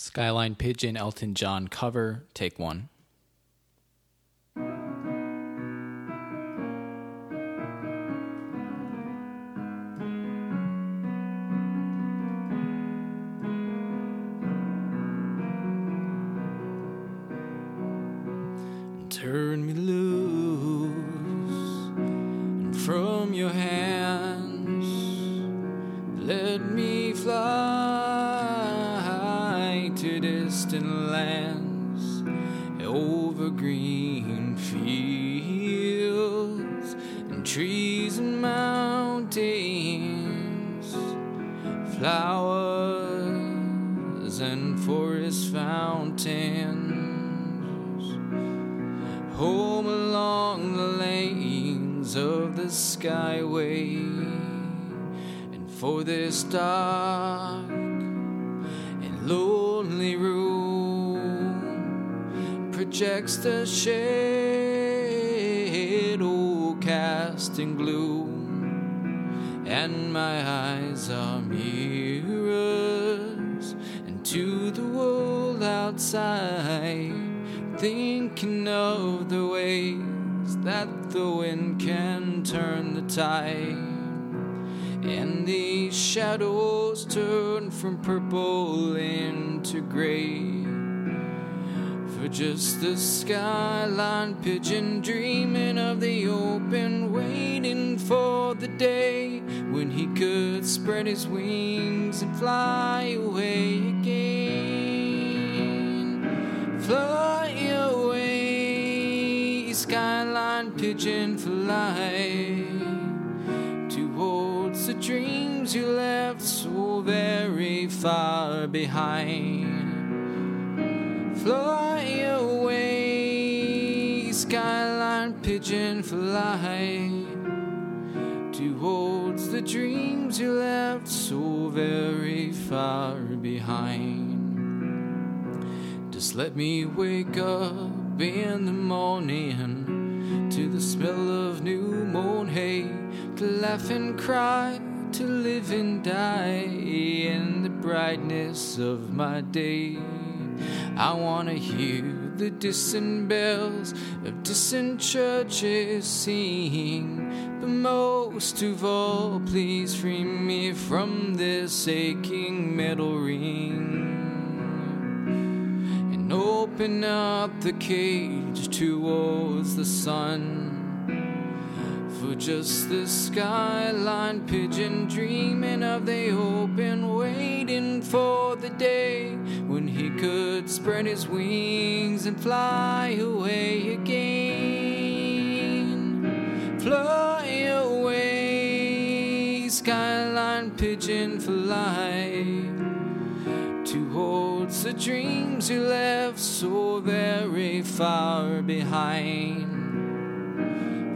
Skyline Pigeon Elton John cover, take one. Of the ways that the wind can turn the tide. And these shadows turn from purple into gray. For just the skyline pigeon dreaming of the open, waiting for the day when he could spread his wings and fly away again. Fly skyline pigeon, fly towards the dreams you left so very far behind. Fly away, skyline pigeon, fly towards the dreams you left so very far behind. Just let me wake up in the morning to the smell of new mown hay, to laugh and cry, to live and die in the brightness of my day. I wanna hear the distant bells of distant churches sing, but most of all, please free me from this aching metal ring open up the cage towards the sun. For just the skyline pigeon dreaming of the open, waiting for the day when he could spread his wings and fly away again. Fly away, skyline pigeon, fly the dreams you left so very far behind.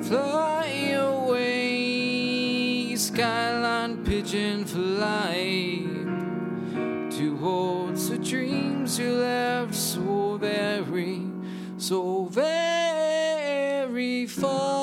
Fly away, skyline pigeon, fly towards the dreams you left so very, so very far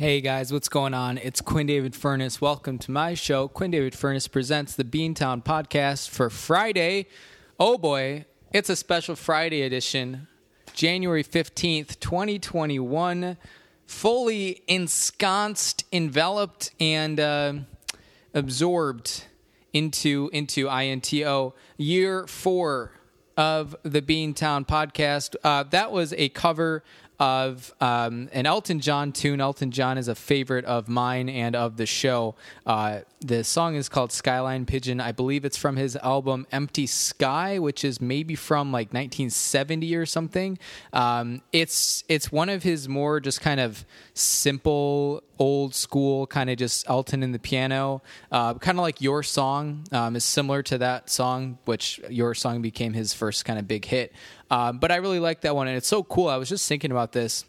Hey guys, what's going on? It's Quinn David Furness. Welcome to my show. Quinn David Furness presents the Beantown podcast for Friday. Oh boy, it's a special Friday edition, January 15th, 2021. Fully ensconced, enveloped, and uh, absorbed into into INTO. Year four of the Beantown podcast. Uh, that was a cover of um, an Elton John tune. Elton John is a favorite of mine and of the show. Uh, the song is called Skyline Pigeon. I believe it's from his album Empty Sky, which is maybe from like 1970 or something. Um, it's it's one of his more just kind of simple, old school kind of just Elton and the piano. Uh, kind of like Your Song um, is similar to that song, which Your Song became his first kind of big hit. Um, but I really like that one, and it's so cool. I was just thinking about this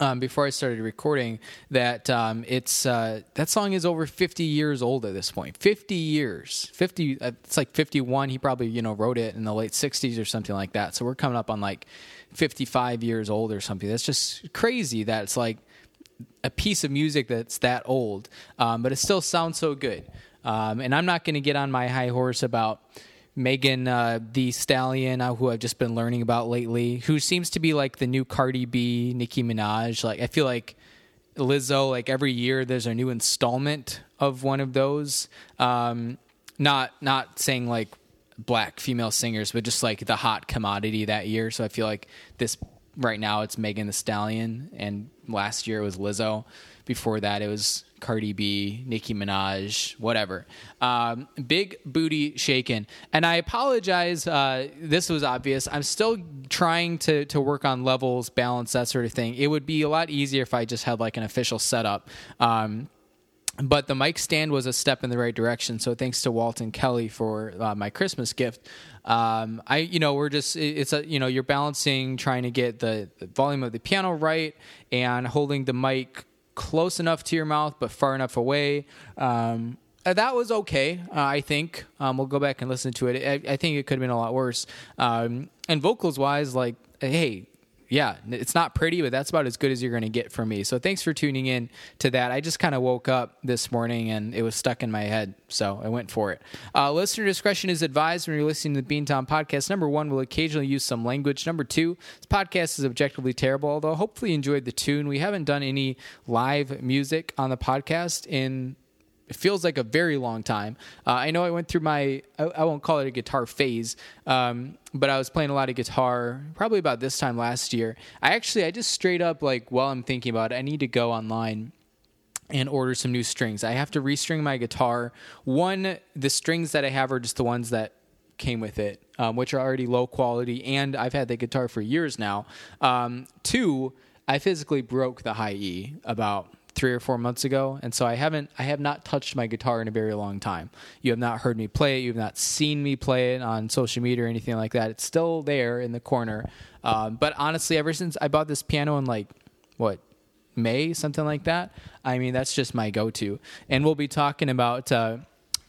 um, before I started recording that um, it's uh, that song is over 50 years old at this point. 50 years, 50. Uh, it's like 51. He probably you know wrote it in the late 60s or something like that. So we're coming up on like 55 years old or something. That's just crazy. That it's like a piece of music that's that old, um, but it still sounds so good. Um, and I'm not going to get on my high horse about Megan uh, Thee Stallion, uh, who I've just been learning about lately, who seems to be like the new Cardi B, Nicki Minaj. Like I feel like Lizzo, like every year there's a new installment of one of those. Um, not not saying like black female singers, but just like the hot commodity that year. So I feel like this right now it's Megan Thee Stallion, and last year it was Lizzo. Before that, it was Cardi B, Nicki Minaj, whatever. Um, big booty shaken. And I apologize. Uh, this was obvious. I'm still trying to to work on levels, balance, that sort of thing. It would be a lot easier if I just had like an official setup. Um, but the mic stand was a step in the right direction. So thanks to Walton Kelly for uh, my Christmas gift. Um, I, you know, we're just it's a you know you're balancing trying to get the, the volume of the piano right and holding the mic close enough to your mouth but far enough away. Um, uh, that was okay, uh, I think. Um, we'll go back and listen to it. I, I think it could have been a lot worse. Um, and vocals wise, like, hey, yeah, it's not pretty, but that's about as good as you're going to get from me. So thanks for tuning in to that. I just kind of woke up this morning and it was stuck in my head, so I went for it. Uh, listener discretion is advised when you're listening to the Beantown podcast. Number one, we'll occasionally use some language. Number two, this podcast is objectively terrible, although hopefully you enjoyed the tune. We haven't done any live music on the podcast in it feels like a very long time. Uh, I know I went through my, I, I, won't call it a guitar phase, um, but I was playing a lot of guitar probably about this time last year. I actually, I just straight up, like, while I'm thinking about it, I need to go online and order some new strings. I have to restring my guitar. One, the strings that I have are just the ones that came with it, um, which are already low quality, and I've had the guitar for years now. Um, two, I physically broke the high E about three or four months ago, and so I haven't I have not touched my guitar in a very long time. You have not heard me play it. You have not seen me play it on social media or anything like that. It's still there in the corner. Um, but honestly, ever since I bought this piano in like what May, something like that, I mean that's just my go-to. And we'll be talking about. Uh,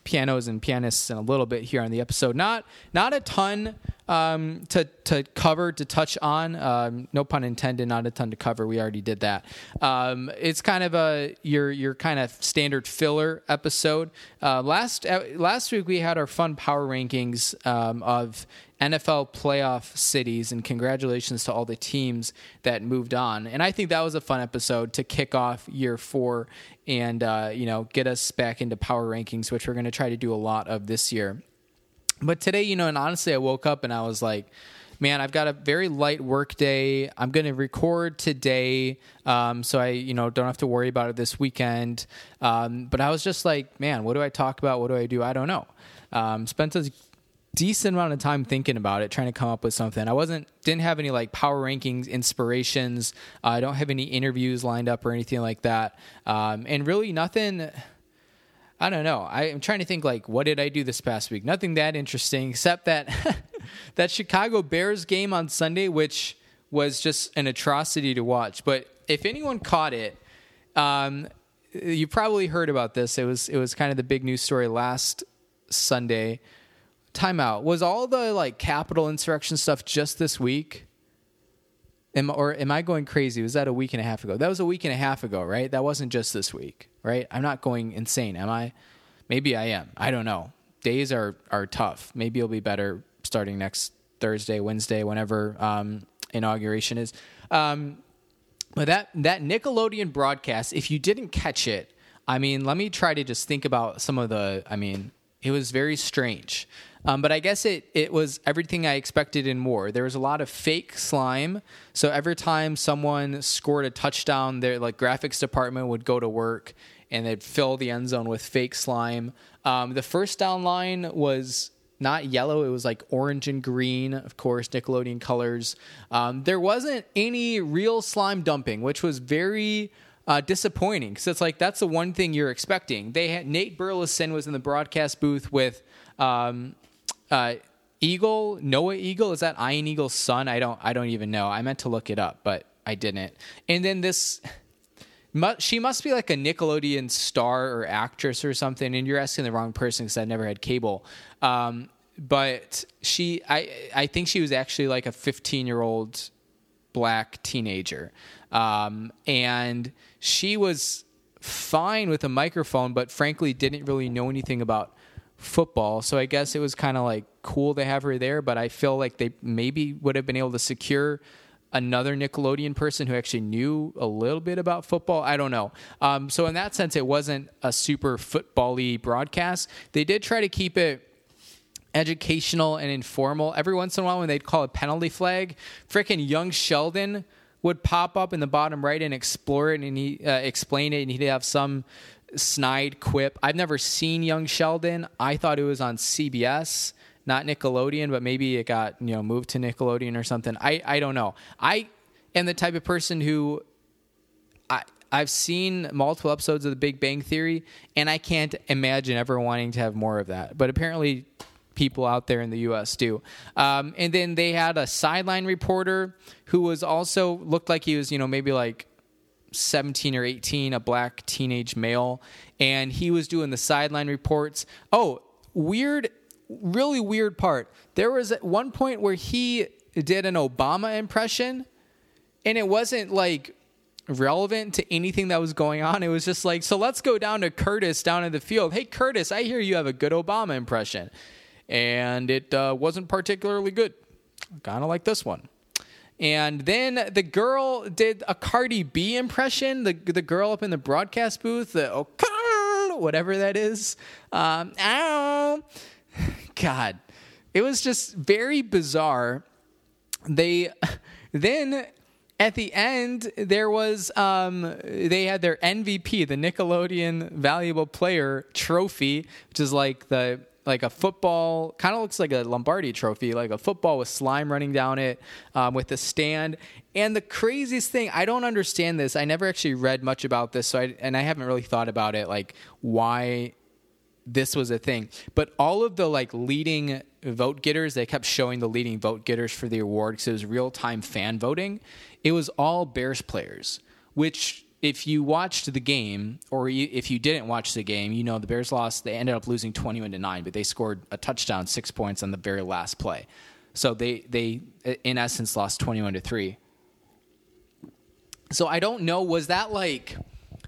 pianos and pianists in a little bit here on the episode. Not not a ton um, to to cover to touch on. Um, no pun intended. Not a ton to cover. We already did that. Um, it's kind of a your your kind of standard filler episode. Uh, last uh, last week we had our fun power rankings um, of NFL playoff cities, and congratulations to all the teams that moved on. And I think that was a fun episode to kick off year four and uh, you know get us back into power rankings, which we're going to try to do a lot of this year. But today, you know, and honestly, I woke up and I was like, man, I've got a very light work day. I'm going to record today, um, so I, you know, don't have to worry about it this weekend. Um, but I was just like, man, what do I talk about? What do I do? I don't know. Um, spent a decent amount of time thinking about it, trying to come up with something. I wasn't didn't have any like power rankings inspirations. Uh, I don't have any interviews lined up or anything like that, um, and really nothing. I don't know. I, am trying to think like what did I do this past week? Nothing that interesting except that that Chicago Bears game on Sunday, which was just an atrocity to watch. But if anyone caught it, um, you probably heard about this. It was it was kind of the big news story last Sunday timeout. Was all the like Capitol insurrection stuff just this week? Am, or am I going crazy? Was that a week and a half ago? That was a week and a half ago, right? That wasn't just this week, right? I'm not going insane, am I? Maybe I am. I don't know. Days are are tough. Maybe it'll be better starting next Thursday, Wednesday, whenever um, inauguration is. Um, but that that Nickelodeon broadcast, if you didn't catch it, I mean, let me try to just think about some of the. I mean, it was very strange. Um, but I guess it, it was everything I expected and more. There was a lot of fake slime. So every time someone scored a touchdown, their like graphics department would go to work and they'd fill the end zone with fake slime. Um, the first down line was not yellow; it was like orange and green, of course, Nickelodeon colors. Um, there wasn't any real slime dumping, which was very uh, disappointing because it's like that's the one thing you're expecting. They had Nate Burleson was in the broadcast booth with um, uh, Eagle Noah Eagle. Is that Ian Eagle's son? I don't I don't even know. I meant to look it up, but I didn't. And then this she must be like a Nickelodeon star or actress or something. And you're asking the wrong person because I never had cable. Um, but she, I, I think she was actually like a 15 year old black teenager, um, and she was fine with a microphone, but frankly didn't really know anything about football. So I guess it was kind of like cool to have her there, but I feel like they maybe would have been able to secure another Nickelodeon person who actually knew a little bit about football. I don't know. Um, so in that sense, it wasn't a super football-y broadcast. They did try to keep it educational and informal. Every once in a while, when they'd call a penalty flag, freaking young Sheldon would pop up in the bottom right and explore it and he uh, explain it, and he'd have some snide quip. I've never seen Young Sheldon. I thought it was on CBS, not Nickelodeon, but maybe it got you know moved to Nickelodeon or something. I I don't know. I am the type of person who I I've seen multiple episodes of The Big Bang Theory, and I can't imagine ever wanting to have more of that. But apparently, people out there in the U.S. do. Um, and then they had a sideline reporter who was also looked like he was, you know, maybe like 17 or 18, a black teenage male, and he was doing the sideline reports. Oh, weird, really weird part. There was at one point where he did an Obama impression, and it wasn't like relevant to anything that was going on. It was just like, so let's go down to Curtis down in the field. Hey, Curtis, I hear you have a good Obama impression and it uh, wasn't particularly good. Kind of like this one. And then the girl did a Cardi B impression. The the girl up in the broadcast booth, the whatever that is. Um, ow. God, it was just very bizarre. They then at the end there was um, they had their MVP, the Nickelodeon Valuable Player trophy, which is like the like a football, kind of looks like a Lombardi trophy, like a football with slime running down it, um, with a stand. And the craziest thing, I don't understand this. I never actually read much about this, so I, and I haven't really thought about it, like why this was a thing. But all of the like leading vote getters, they kept showing the leading vote getters for the award because it was real time fan voting. It was all Bears players, which if you watched the game, or you, if you didn't watch the game, you know the Bears lost. They ended up losing twenty-one to nine, but they scored a touchdown, six points on the very last play. So they they in essence lost twenty-one to three. So I don't know. Was that like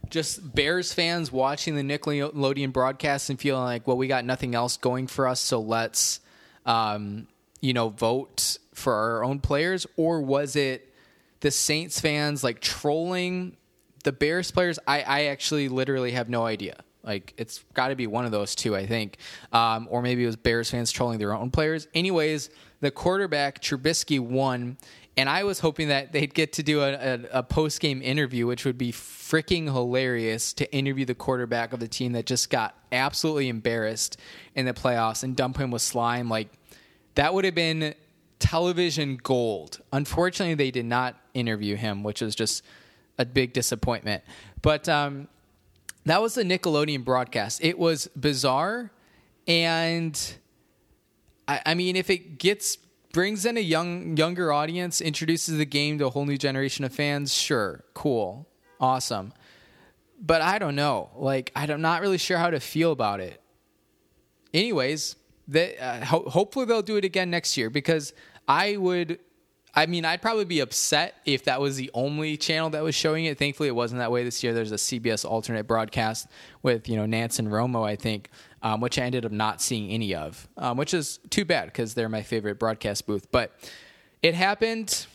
just Bears fans watching the Nickelodeon broadcast and feeling like, well, we got nothing else going for us, so let's, um, you know, vote for our own players, or was it the Saints fans like trolling the Bears players, I, I actually literally have no idea. Like it's got to be one of those two, I think, um, or maybe it was Bears fans trolling their own players. Anyways, the quarterback Trubisky won, and I was hoping that they'd get to do a, a, a post game interview, which would be freaking hilarious to interview the quarterback of the team that just got absolutely embarrassed in the playoffs and dump him with slime. Like that would have been television gold. Unfortunately, they did not interview him, which was just a big disappointment. But um, that was the Nickelodeon broadcast. It was bizarre, and I, I mean, if it gets brings in a young younger audience, introduces the game to a whole new generation of fans, sure, cool, awesome. But I don't know. Like I'm not really sure how to feel about it. Anyways, they, uh, ho- hopefully they'll do it again next year because I would I mean, I'd probably be upset if that was the only channel that was showing it. Thankfully, it wasn't that way this year. There's a CBS alternate broadcast with you know Nance and Romo, I think, um, which I ended up not seeing any of, um, which is too bad because they're my favorite broadcast booth. But it happened.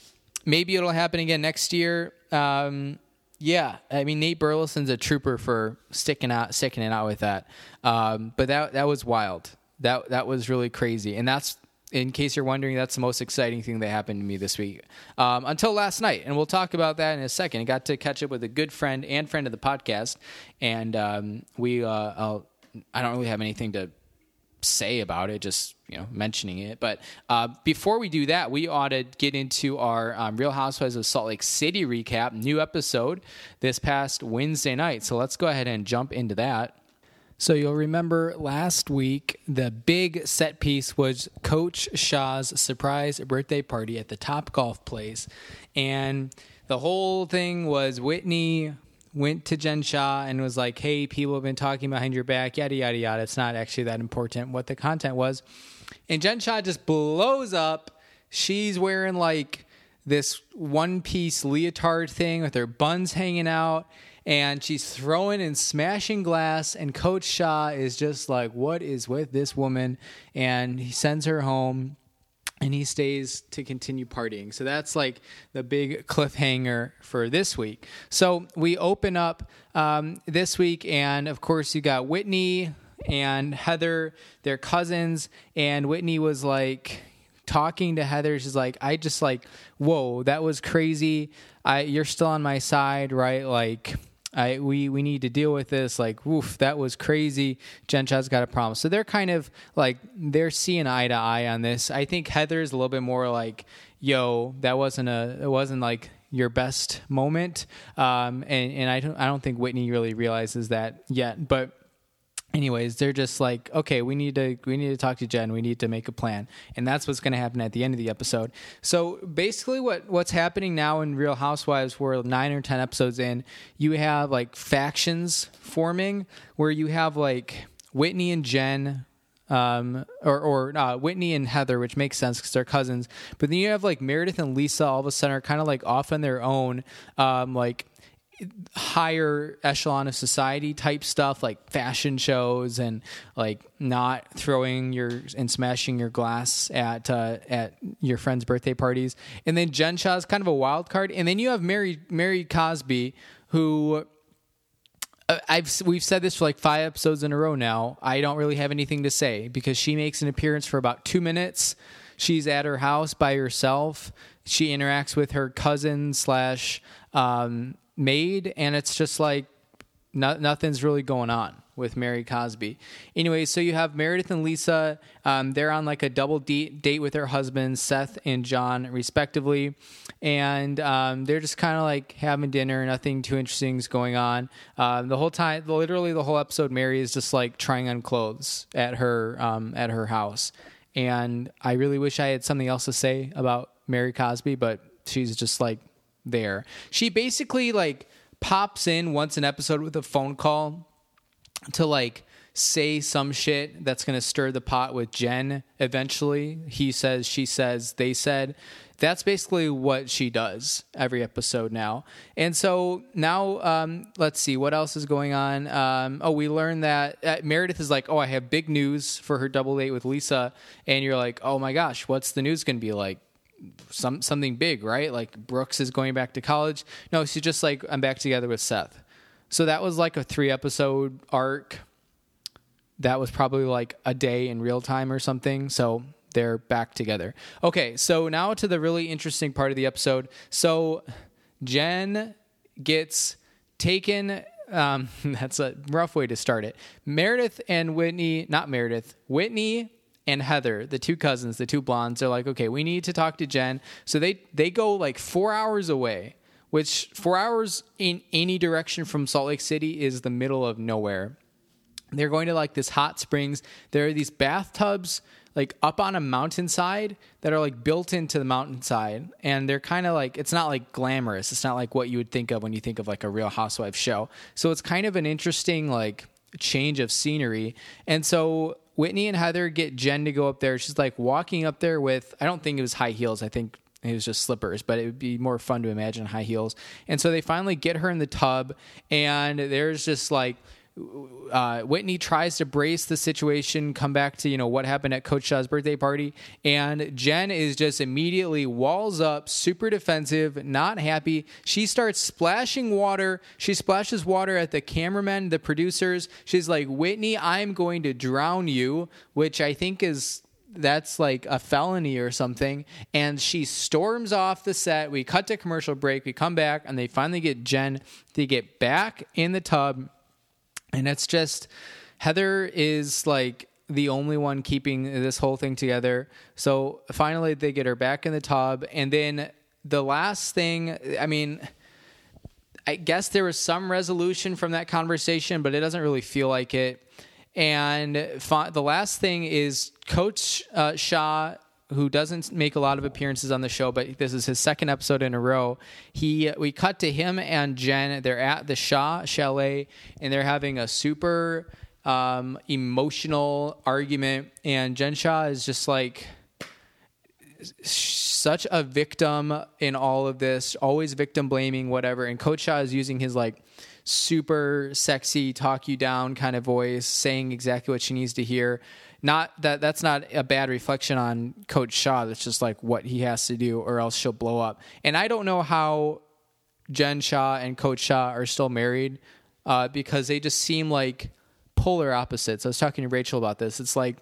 Maybe it'll happen again next year. Um, yeah, I mean Nate Burleson's a trooper for sticking out, sticking it out with that. Um, but that that was wild. That that was really crazy, and that's in case you're wondering, that's the most exciting thing that happened to me this week. Um, until last night, and we'll talk about that in a second. I got to catch up with a good friend and friend of the podcast, and um, we uh, I'll, I don't really have anything to say about it, just you know mentioning it. But uh, before we do that, we ought to get into our um, Real Housewives of Salt Lake City recap. New episode this past Wednesday night. So let's go ahead and jump into that. So you'll remember last week the big set piece was Coach Shah's surprise birthday party at the Top Golf Place, and the whole thing was Whitney went to Jen Shah and was like, "Hey, people have been talking behind your back, yada yada yada." It's not actually that important what the content was, and Jen Shah just blows up. She's wearing like this one piece leotard thing with her buns hanging out. And she's throwing and smashing glass, and Coach Shah is just like, What is with this woman? And he sends her home and he stays to continue partying. So that's like the big cliffhanger for this week. So we open up um, this week, and of course, you got Whitney and Heather, their cousins, and Whitney was like, talking to Heather, she's like, I just like, whoa, that was crazy. I you're still on my side, right? Like I we we need to deal with this. Like, woof, that was crazy. Jen Shah's got a problem. So they're kind of like they're seeing eye to eye on this. I think Heather's a little bit more like, yo, that wasn't a it wasn't like your best moment. Um, and and I don't I don't think Whitney really realizes that yet, but anyways they're just like okay we need to we need to talk to jen. We need to make a plan. And that's what's going to happen at the end of the episode. So basically what what's happening now in real housewives we're nine or ten episodes in you have like factions forming where you have like whitney and jen um, or, or uh, Whitney and Heather, which makes sense because they're cousins. But then you have like Meredith and Lisa all of a sudden are kind of like off on their own, um, like higher echelon of society type stuff like fashion shows and like not throwing your and smashing your glass at uh, at your friends' birthday parties. And then Jen Shah is kind of a wild card. And then you have Mary Mary Cosby who uh, I've we've said this for like five episodes in a row now. I don't really have anything to say because she makes an appearance for about 2 minutes. She's at her house by herself. She interacts with her cousin slash um, made, and it's just like no, nothing's really going on with Mary Cosby. Anyway, so you have Meredith and Lisa. Um, they're on like a double date, date with their husbands, Seth and John, respectively. And um, they're just kind of like having dinner. Nothing too interesting is going on. Um, the whole time, literally the whole episode, Mary is just like trying on clothes at her um, at her house. And I really wish I had something else to say about Mary Cosby, but she's just like there. She basically like pops in once an episode with a phone call to like say some shit that's going to stir the pot with Jen eventually. He says, she says, they said. That's basically what she does every episode now. And so now, um, let's see, what else is going on? Um, oh, we learned that uh, Meredith is like, oh, I have big news for her double date with Lisa. And you're like, oh my gosh, what's the news going to be like? Some something big, right? Like Brooks is going back to college. No, she's just like I'm back together with Seth. So that was like a three episode arc. That was probably like a day in real time or something. So they're back together. Okay, so now to the really interesting part of the episode. So Jen gets taken. Um, that's a rough way to start it. Meredith and Whitney, not Meredith, Whitney and Heather, the two cousins, the two blondes, they're like, okay, we need to talk to Jen. So they they go like four hours away, which four hours in any direction from Salt Lake City is the middle of nowhere. They're going to like this hot springs. There are these bathtubs like up on a mountainside that are like built into the mountainside and they're kind of like it's not like glamorous it's not like what you would think of when you think of like a real housewife show so it's kind of an interesting like change of scenery and so Whitney and Heather get Jen to go up there. She's like walking up there with, I don't think it was high heels. I think it was just slippers, but it would be more fun to imagine high heels. And so they finally get her in the tub, and there's just like uh, Whitney tries to brace the situation, come back to you know what happened at Coach Shah's birthday party, and Jen is just immediately walls up, super defensive, not happy. She starts splashing water. She splashes water at the cameramen, the producers. She's like, "Whitney, I'm going to drown you," which I think is that's like a felony or something. And she storms off the set. We cut to commercial break. We come back, and they finally get Jen to get back in the tub and it's just Heather is like the only one keeping this whole thing together. So finally, they get her back in the tub, and then the last thing, I mean. I guess there was some resolution from that conversation, but it doesn't really feel like it. And the last thing is Coach uh, Shah who doesn't make a lot of appearances on the show, but this is his second episode in a row. He we cut to him and Jen. They're at the Shah Chalet and they're having a super um, emotional argument. And Jen Shah is just like such a victim in all of this, always victim blaming, whatever. And Coach Shah is using his like super sexy, talk you down kind of voice, saying exactly what she needs to hear. Not that that's not a bad reflection on Coach Shah. That's just like what he has to do, or else she'll blow up. And I don't know how Jen Shah and Coach Shah are still married uh, because they just seem like polar opposites. I was talking to Rachel about this. It's like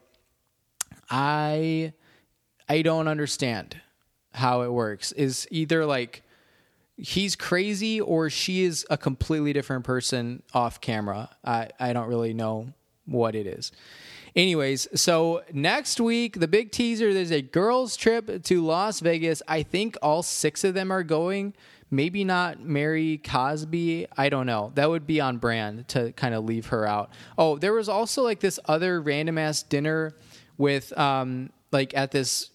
I I don't understand how it works. Is either like he's crazy or she is a completely different person off camera. I, I don't really know what it is. Anyways, so next week, the big teaser there's a girls' trip to Las Vegas. I think all six of them are going. Maybe not Mary Cosby. I don't know. That would be on brand to kind of leave her out. Oh, there was also like this other random ass dinner with, um, like at this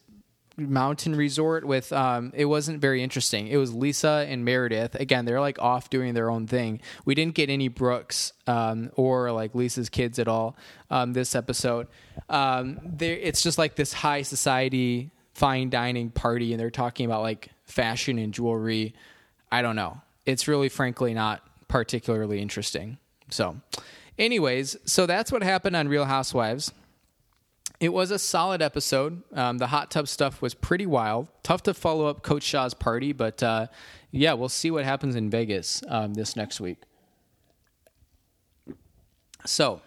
mountain resort with um it wasn't very interesting. It was lisa and meredith. Again they're like off doing their own thing. We didn't get any brooks um or like lisa's kids at all um this episode. Um there it's just like this high society fine dining party and they're talking about like fashion and jewelry. I don't know. It's really frankly not particularly interesting. So anyways so that's what happened on real housewives it was a solid episode. Um, the hot tub stuff was pretty wild. Tough to follow up Coach Shah's party, but uh, yeah, we'll see what happens in Vegas um, this next week. So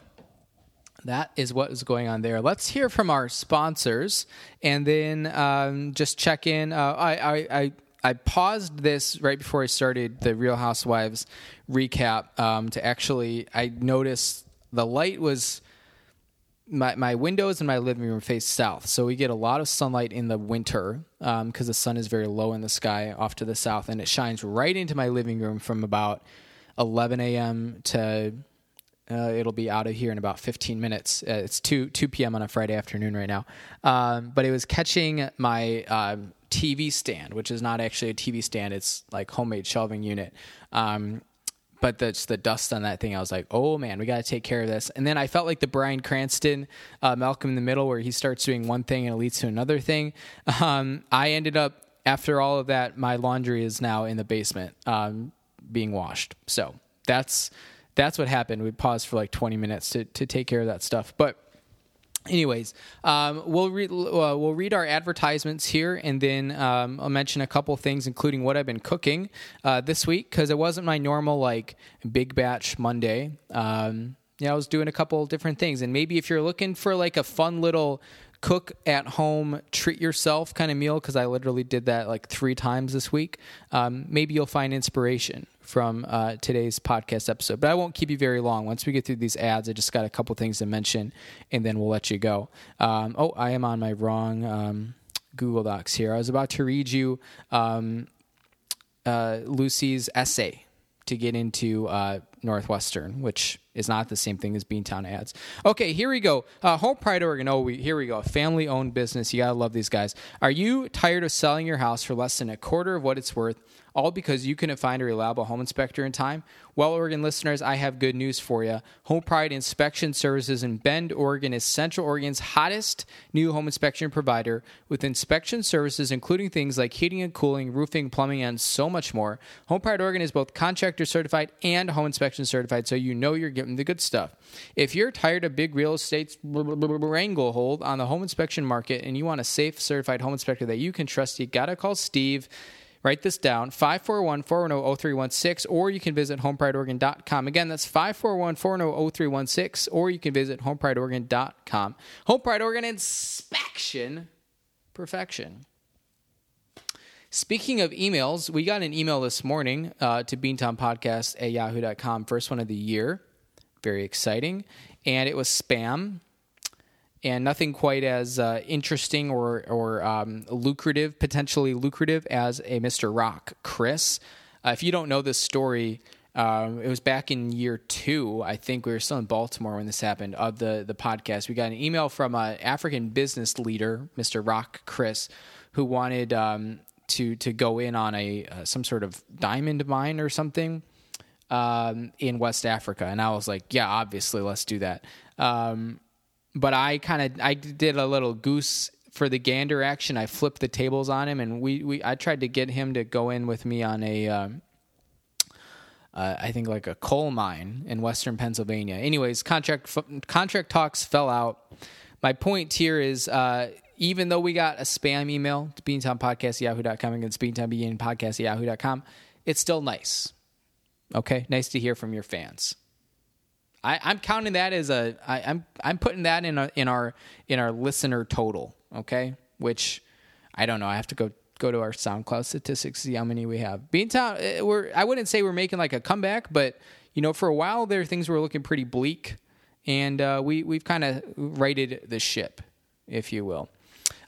that is what is going on there. Let's hear from our sponsors, and then um, just check in. Uh, I, I, I I paused this right before I started the Real Housewives recap um, to actually. I noticed the light was my, my windows in my living room face south, so we get a lot of sunlight in the winter because um, the sun is very low in the sky off to the south, and it shines right into my living room from about 11 a.m. to uh, it'll be out of here in about 15 minutes. Uh, it's 2 2 p.m. on a Friday afternoon right now, um, but it was catching my uh, TV stand, which is not actually a TV stand; it's like homemade shelving unit. Um, but the the dust on that thing, I was like, oh man, we got to take care of this. And then I felt like the Bryan Cranston, uh, Malcolm in the Middle, where he starts doing one thing and it leads to another thing. Um, I ended up after all of that, my laundry is now in the basement, um, being washed. So that's that's what happened. We paused for like 20 minutes to to take care of that stuff, but anyways um, we'll read uh, we'll read our advertisements here and then um, i'll mention a couple things including what i've been cooking uh, this week because it wasn't my normal like big batch monday. Um, yeah i was doing a couple different things. And maybe if you're looking for like a fun little cook at home, treat yourself kind of meal because I literally did that like three times this week. Um, maybe you'll find inspiration from uh, today's podcast episode, but I won't keep you very long. Once we get through these ads, I just got a couple things to mention, and then we'll let you go. Um, oh, I am on my wrong um, Google Docs here. I was about to read you um, uh, Lucy's essay to get into uh, Northwestern, which is not the same thing as Beantown ads. Okay, here we go. Uh, Home Pride Oregon. Oh, we, here we go. Family owned business. You gotta love these guys. Are you tired of selling your house for less than a quarter of what it's worth? All because you couldn't find a reliable home inspector in time? Well, Oregon listeners, I have good news for you. Home Pride Inspection Services in Bend, Oregon is Central Oregon's hottest new home inspection provider with inspection services including things like heating and cooling, roofing, plumbing, and so much more. Home Pride Oregon is both contractor certified and home inspection certified, so you know you're getting the good stuff. If you're tired of big real estate's wranglehold on the home inspection market and you want a safe, certified home inspector that you can trust, you gotta call Steve. Write this down 541 410 0316, or you can visit homeprideoregon.com. Again, that's 541 410 0316, or you can visit homeprideoregon.com. Home Pride Oregon inspection perfection. Speaking of emails, we got an email this morning uh, to beantownpodcast at yahoo.com, first one of the year. Very exciting. And it was spam and nothing quite as uh, interesting or or um, lucrative, potentially lucrative as a Mr. Rock, Chris. Uh, if you don't know this story, Um, it was back in year two, I think we were still in Baltimore when this happened of the the podcast. We got an email from an African business leader, Mr. Rock Chris, who wanted um, to to go in on a uh, some sort of diamond mine or something um, in West Africa, and I was like, yeah, obviously, let's do that. Um, but I kind of I did a little goose for the gander action. I flipped the tables on him, and we, we I tried to get him to go in with me on a. Um, uh, I think like a coal mine in western Pennsylvania. Anyways, contract contract talks fell out. My point here is uh, even though we got a spam email to beantownpodcast yahoo.com against beantown podcast yahoo.com, it's still nice. Okay, nice to hear from your fans. I, I'm counting that as a I, I'm I'm putting that in a, in our in our listener total. Okay, which I don't know. I have to go go to our SoundCloud statistics to see how many we have. Beantown, eh, we're I wouldn't say we're making like a comeback, but you know, for a while there, things were looking pretty bleak, and uh, we we've kind of righted the ship, if you will.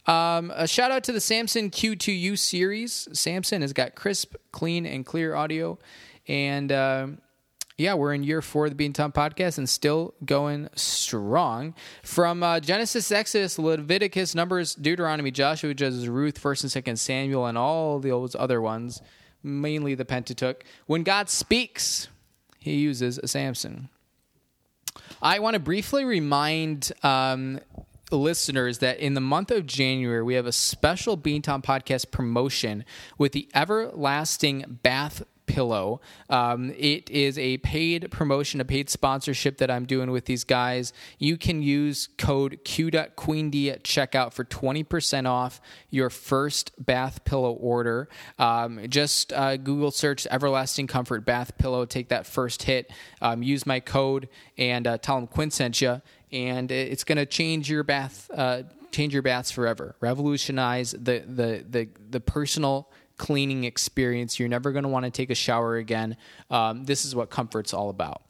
Um, a shout out to the Samson Q2U series. Samson has got crisp, clean, and clear audio, and uh, yeah, we're in year four of the Bean Beantown podcast and still going strong. From uh, Genesis, Exodus, Leviticus, Numbers, Deuteronomy, Joshua, Judges, Ruth, First and Second Samuel, and all those other ones, mainly the Pentateuch. When God speaks, He uses a Samson. I want to briefly remind um, listeners that in the month of January, we have a special Beantown podcast promotion with the Everlasting Bath pillow. Um, it is a paid promotion, a paid sponsorship that I'm doing with these guys. You can use code Q.QueenD at checkout for 20% off your first bath pillow order. Um, just uh, Google search Everlasting Comfort Bath Pillow, take that first hit, um, use my code, and uh, tell them Quinn sent you. And it's going to change your bath, uh, change your baths forever. Revolutionize the the the the personal cleaning experience. You're never going to want to take a shower again. Um, this is what comfort's all about.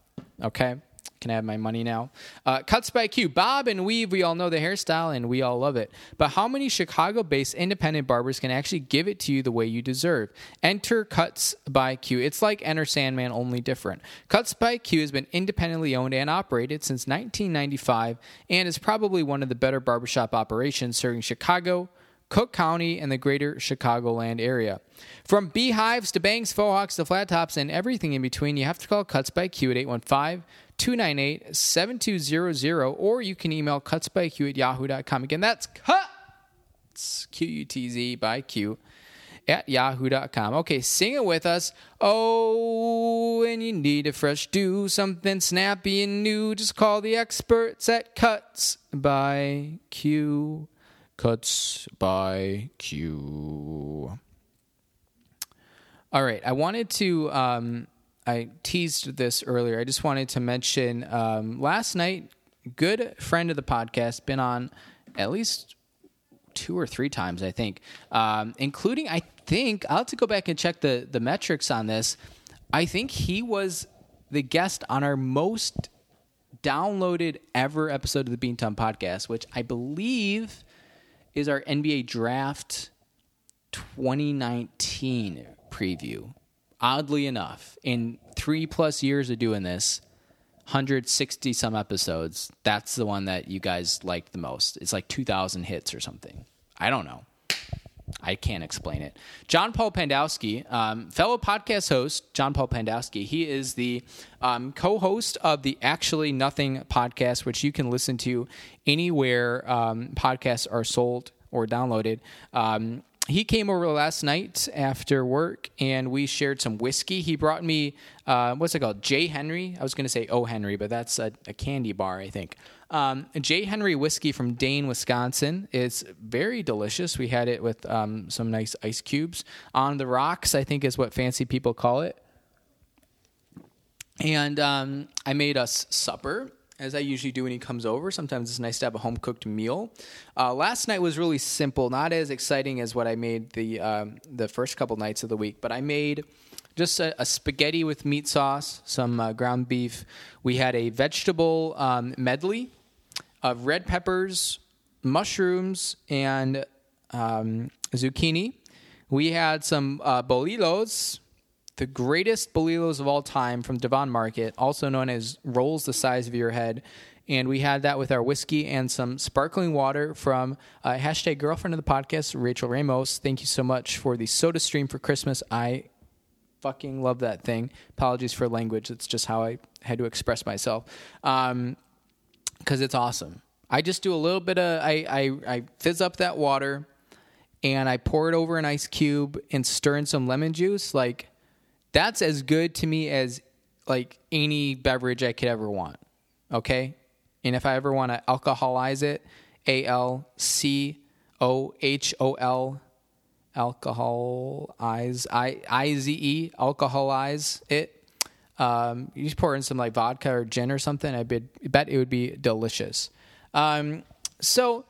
Okay? Can I have my money now? Uh, Cuts by Q. Bob and weave, we all know the hairstyle and we all love it. But how many Chicago based independent barbers can actually give it to you the way you deserve? Enter Cuts by Q. It's like Enter Sandman, only different. Cuts by Q has been independently owned and operated since 1995 and is probably one of the better barbershop operations serving Chicago, Cook County, and the greater Chicagoland area. From beehives to bangs, faux to flat tops, and everything in between, you have to call Cuts by Q at 815 298 7200, or you can email cutsbyq at yahoo.com. Again, that's cuts, Q U T Z by Q at yahoo.com. Okay, sing it with us. Oh, and you need a fresh do, something snappy and new, just call the experts at Cuts by Q. Cuts by Q. All right, I wanted to. Um, I teased this earlier. I just wanted to mention um, last night. Good friend of the podcast, been on at least two or three times, I think, um, including I think I'll have to go back and check the the metrics on this. I think he was the guest on our most downloaded ever episode of the Beantown podcast, which I believe is our NBA draft 2019 preview. Oddly enough, in three plus years of doing this, 160 some episodes, that's the one that you guys liked the most. It's like 2,000 hits or something. I don't know. I can't explain it. John Paul Pandowski, um, fellow podcast host, John Paul Pandowski, he is the um, co host of the Actually Nothing podcast, which you can listen to anywhere um, podcasts are sold or downloaded. Um, he came over last night after work and we shared some whiskey. He brought me, uh, what's it called? J. Henry. I was going to say O. Henry, but that's a, a candy bar, I think. Um, J. Henry whiskey from Dane, Wisconsin. It's very delicious. We had it with um, some nice ice cubes on the rocks, I think is what fancy people call it. And um, I made us supper as I usually do when he comes over. Sometimes it's nice to have a home cooked meal. Uh, last night was really simple, not as exciting as what I made the um, the first couple nights of the week, but I made just a, a spaghetti with meat sauce, some uh, ground beef. We had a vegetable um, medley of red peppers, mushrooms, and um, zucchini. We had some uh, bolillos, the greatest Bolillos of all time from Devon Market, also known as rolls the size of your head. And we had that with our whiskey and some sparkling water from uh, hashtag girlfriend of the podcast, Rachel Ramos. Thank you so much for the soda stream for Christmas. I fucking love that thing. Apologies for language. It's just how I had to express myself. Um, cause it's awesome. I just do a little bit of, I, I, I fizz up that water and I pour it over an ice cube and stir in some lemon juice. Like that's as good to me as like any beverage I could ever want. Okay. And if I ever want to alcoholize it, A L C O H O L alcohol eyes I I Z E alcoholize it. Um, you just pour in some like vodka or gin or something. I bet, it would be delicious. Um, so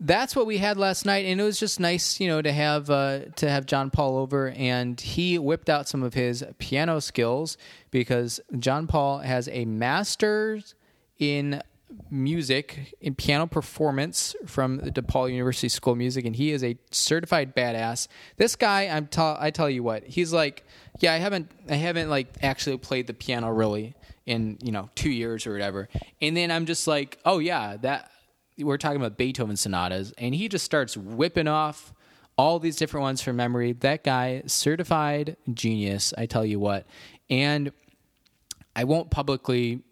that's what we had last night, and it was just nice, you know, to have uh, to have John Paul over, and he whipped out some of his piano skills because John Paul has a master's in music in piano performance from the DePaul University School of Music, and he is a certified badass. This guy, I'm t- I tell you what, he's like, yeah, I haven't, I haven't like actually played the piano really in you know two years or whatever, and then I'm just like, oh yeah, that we're talking about Beethoven sonatas, and he just starts whipping off all these different ones from memory. That guy, certified genius, I tell you what, and. I won't publicly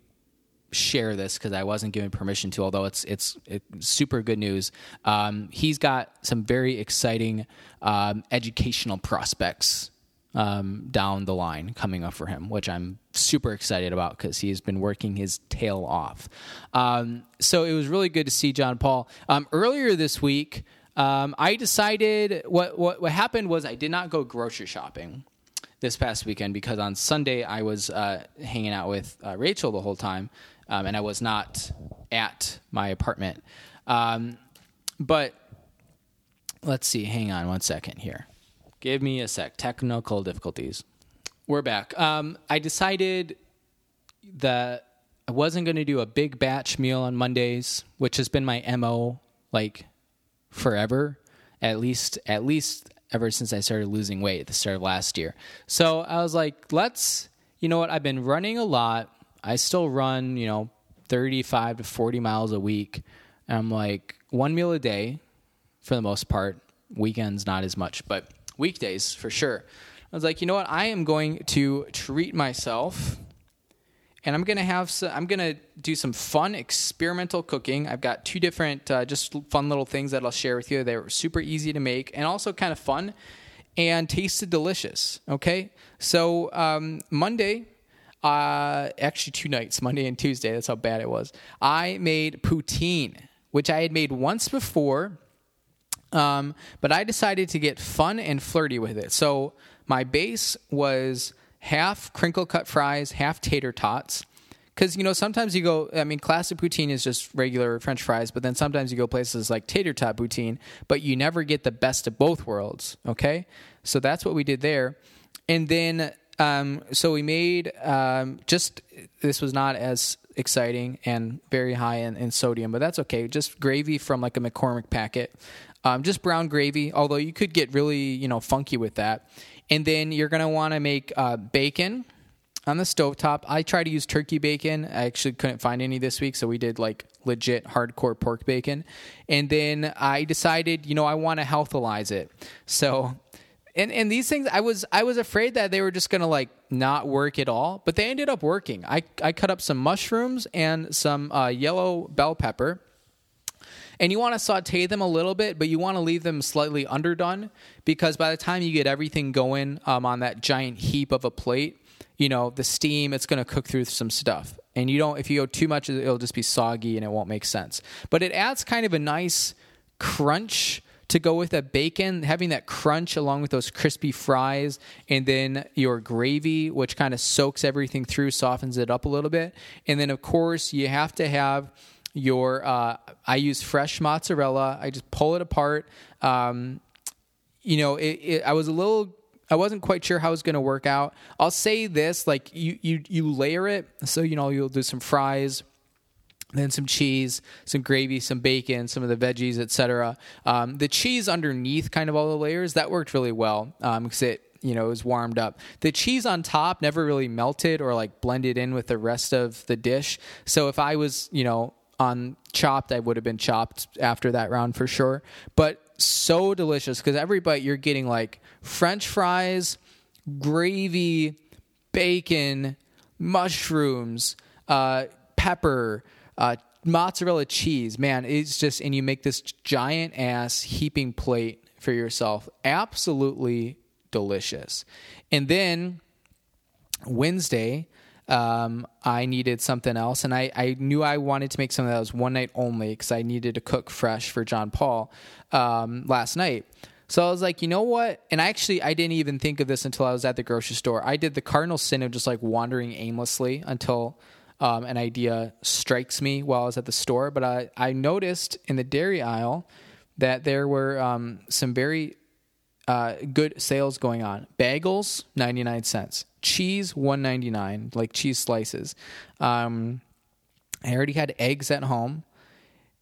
share this because I wasn't given permission to. Although it's it's, it's super good news. Um, he's got some very exciting um, educational prospects um, down the line coming up for him, which I'm super excited about because he's been working his tail off. Um, so it was really good to see John Paul. Um, earlier this week, um, I decided what, what what happened was I did not go grocery shopping this past weekend because on Sunday I was uh, hanging out with uh, Rachel the whole time, um, and I was not at my apartment. Um, but let's see. Hang on one second here. Give me a sec. Technical difficulties. We're back. Um, I decided that I wasn't going to do a big batch meal on Mondays, which has been my mo like forever, at least at least ever since I started losing weight at the start of last year. So I was like, let's, you know what? I've been running a lot. I still run, you know, 35 to 40 miles a week. And I'm like, one meal a day for the most part. Weekends, not as much, but weekdays for sure. I was like, you know what? I am going to treat myself and I'm gonna have some, I'm gonna do some fun experimental cooking. I've got two different uh, just fun little things that I'll share with you. They're super easy to make and also kind of fun and tasted delicious. Okay, so um, Monday uh, actually two nights, Monday and Tuesday. That's how bad it was. I made poutine, which I had made once before, um, but I decided to get fun and flirty with it. So my base was half crinkle cut fries, half tater tots. Because you know sometimes you go. I mean, classic poutine is just regular French fries, but then sometimes you go places like tater tot poutine, but you never get the best of both worlds. Okay, so that's what we did there, and then um, so we made um, just this was not as exciting and very high in, in, sodium, but that's okay. Just gravy from like a McCormick packet, um, just brown gravy. Although you could get really you know funky with that, and then you're gonna want to make uh, bacon on the stovetop. I try to use turkey bacon. I actually couldn't find any this week, so we did like legit hardcore pork bacon. And then I decided, you know, I want to healthalize it. So and and these things I was I was afraid that they were just gonna like not work at all, but they ended up working. I I cut up some mushrooms and some uh, yellow bell pepper. And you want to saute them a little bit, but you want to leave them slightly underdone because by the time you get everything going um, on that giant heap of a plate, you know the steam it's going to cook through some stuff. And you don't if you go too much, it'll just be soggy and it won't make sense. But it adds kind of a nice crunch to go with that bacon, having that crunch along with those crispy fries, and then your gravy, which kind of soaks everything through, softens it up a little bit. And then, of course, you have to have your, uh, I use fresh mozzarella. I just pull it apart. Um, you know, it, it, I was a little I wasn't quite sure how it was going to work out. I'll say this: like you, you, you layer it. So you know, you'll do some fries, then some cheese, some gravy, some bacon, some of the veggies, etc. Um, the cheese underneath, kind of all the layers, that worked really well because um, it you know, it was warmed up. The cheese on top never really melted or like blended in with the rest of the dish. So if I was, you know, on chopped, I would have been chopped after that round for sure. But so delicious because every bite you're getting like French fries, gravy, bacon, mushrooms, uh, pepper, uh, mozzarella cheese. Man, it's just, and you make this giant ass heaping plate for yourself. Absolutely delicious. And then Wednesday, um, I needed something else, and I, I knew I wanted to make something that was one night only because I needed to cook fresh for John Paul um, last night. So I was like, you know what? And I actually I didn't even think of this until I was at the grocery store. I did the cardinal sin of just like wandering aimlessly until um, an idea strikes me while I was at the store. But I, I noticed in the dairy aisle that there were um, some very uh, good sales going on. Bagels, 99 cents. Cheese, 199 like cheese slices. Um, I already had eggs at home.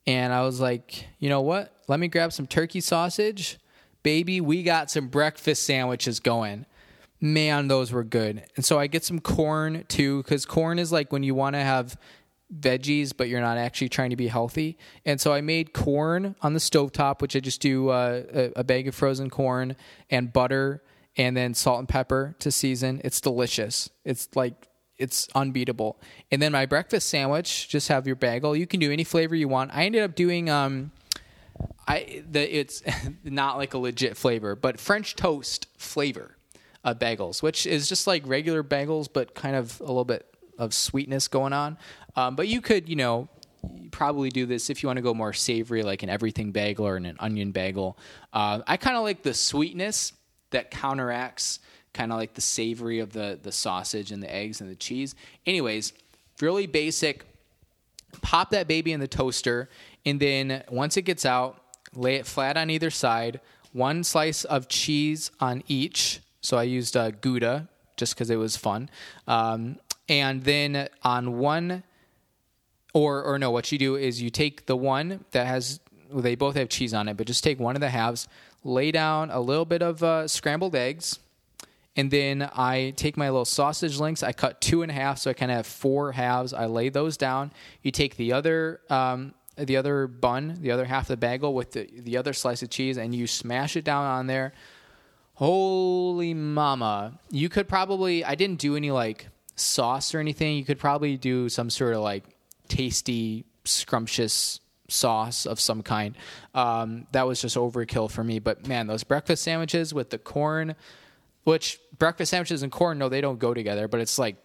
And I was like, you know what? Let me grab some turkey sausage baby, we got some breakfast sandwiches going. Man, those were good. And so I get some corn too, because corn is like when you want to have veggies, but you're not actually trying to be healthy. And so I made corn on the stovetop, which I just do uh, a, a bag of frozen corn and butter and then salt and pepper to season. It's delicious. It's like it's unbeatable. And then my breakfast sandwich, just have your bagel. You can do any flavor you want. I ended up doing um, I the it's not like a legit flavor, but French toast flavor of bagels, which is just like regular bagels, but kind of a little bit of sweetness going on. Um, but you could, you know, probably do this if you want to go more savory, like an everything bagel or an onion bagel. Uh, I kind of like the sweetness that counteracts kind of like the savory of the the sausage and the eggs and the cheese. Anyways, really basic. Pop that baby in the toaster and then once it gets out, lay it flat on either side. One slice of cheese on each. So I used uh, Gouda just because it was fun. Um, and then on one, or or no, what you do is you take the one that has well, they both have cheese on it, but just take one of the halves, lay down a little bit of uh, scrambled eggs, and then I take my little sausage links. I cut two and a half, so I kind of have four halves. I lay those down. You take the other um, the other bun, the other half of the bagel with the, the other slice of cheese, and you smash it down on there. Holy mama. You could probably, I didn't do any like sauce or anything. You could probably do some sort of like tasty, scrumptious sauce of some kind. Um, that was just overkill for me. But man, those breakfast sandwiches with the corn, which breakfast sandwiches and corn, no, they don't go together, but it's like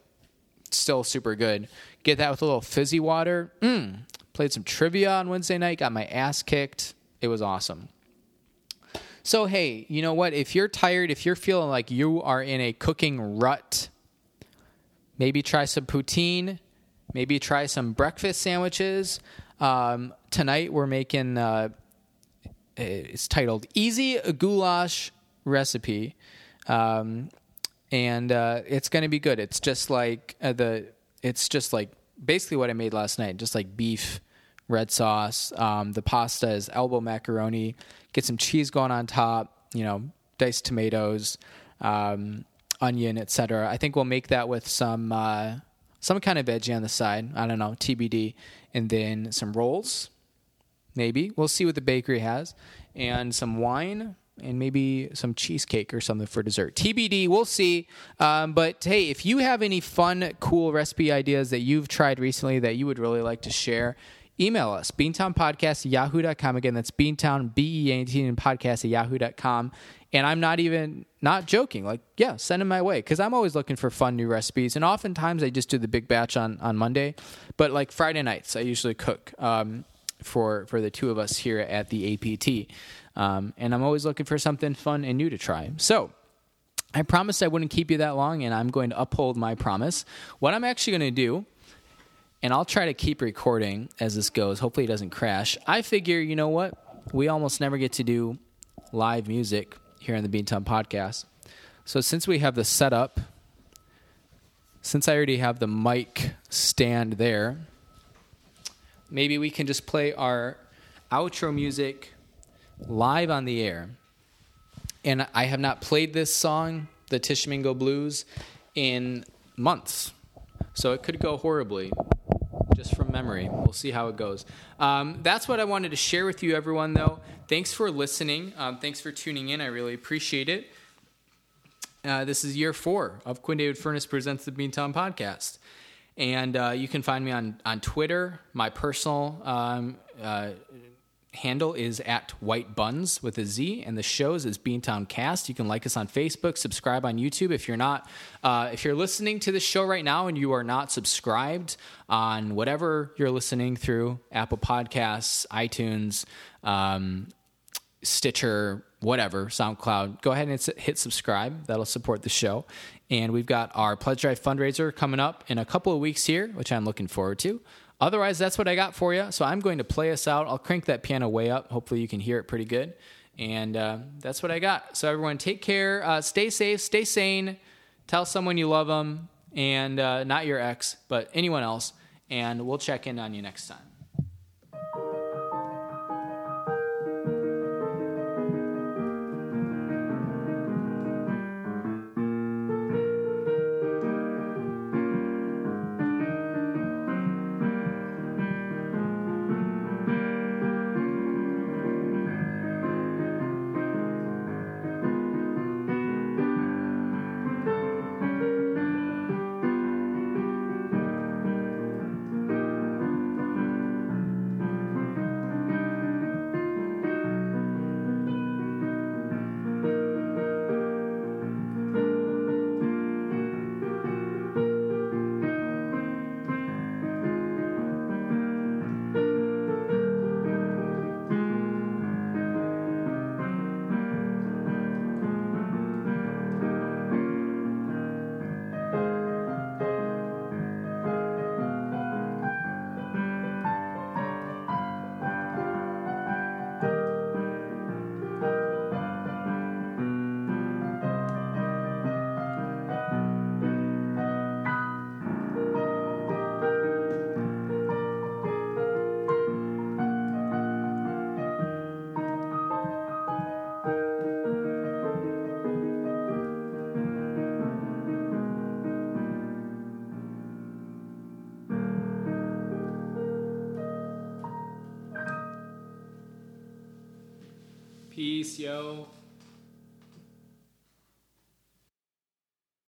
still super good. Get that with a little fizzy water. Mm, Played some trivia on Wednesday night, got my ass kicked. It was awesome. So, hey, you know what? If you're tired, if you're feeling like you are in a cooking rut, maybe try some poutine, maybe try some breakfast sandwiches. Um, tonight we're making, uh, it's titled Easy Goulash Recipe. Um, and uh, it's going to be good. It's just like uh, the, it's just like basically what I made last night, just like beef, red sauce. Um, the pasta is elbow macaroni. Get some cheese going on top. You know, diced tomatoes, um, onion, etc. I think we'll make that with some uh, some kind of veggie on the side. I don't know, TBD, and then some rolls. Maybe we'll see what the bakery has, and some wine and maybe some cheesecake or something for dessert. TBD, we'll see. Um, but hey, if you have any fun, cool recipe ideas that you've tried recently that you would really like to share, email us beantownpodcast at yahoo.com again that's beantown b-e-a-n-t podcast at yahoo.com and i'm not even not joking. Like yeah send them my way. Because i'm always looking for fun new recipes. And oftentimes i just do the big batch on on monday. But like friday nights i usually cook um, for for the two of us here at the apt um, and I'm always looking for something fun and new to try. So, I promised I wouldn't keep you that long, and I'm going to uphold my promise. What I'm actually going to do, and I'll try to keep recording as this goes. Hopefully, it doesn't crash. I figure, you know what? We almost never get to do live music here on the Beantown podcast. So, since we have the setup, since I already have the mic stand there, maybe we can just play our outro music live on the air. And I have not played this song the Tishomingo Blues in months. So it could go horribly, just from memory. We'll see how it goes. Um, that's what I wanted to share with you, everyone, though. Thanks for listening. Um, thanks for tuning in. I really appreciate it. Uh, this is year four of Quinn David Furnace Presents the Beantown Podcast. And uh, you can find me on, on Twitter. My personal um, uh, handle is at White Buns with a Z, and the shows is Beantown Cast. You can like us on Facebook, subscribe on YouTube. If you're not, uh, if you're listening to this show right now and you are not subscribed on whatever you're listening through, Apple Podcasts, iTunes, um, Stitcher, whatever, SoundCloud, go ahead and hit subscribe. That'll support the show. And we've got our Pledge Drive fundraiser coming up in a couple of weeks here, which I'm looking forward to. Otherwise, that's what I got for you. So I'm going to play us out. I'll crank that piano way up. Hopefully, you can hear it pretty good. And uh, that's what I got. So, everyone, take care. Uh, stay safe. Stay sane. Tell someone you love them. And uh, not your ex, but anyone else. And we'll check in on you next time. Yo.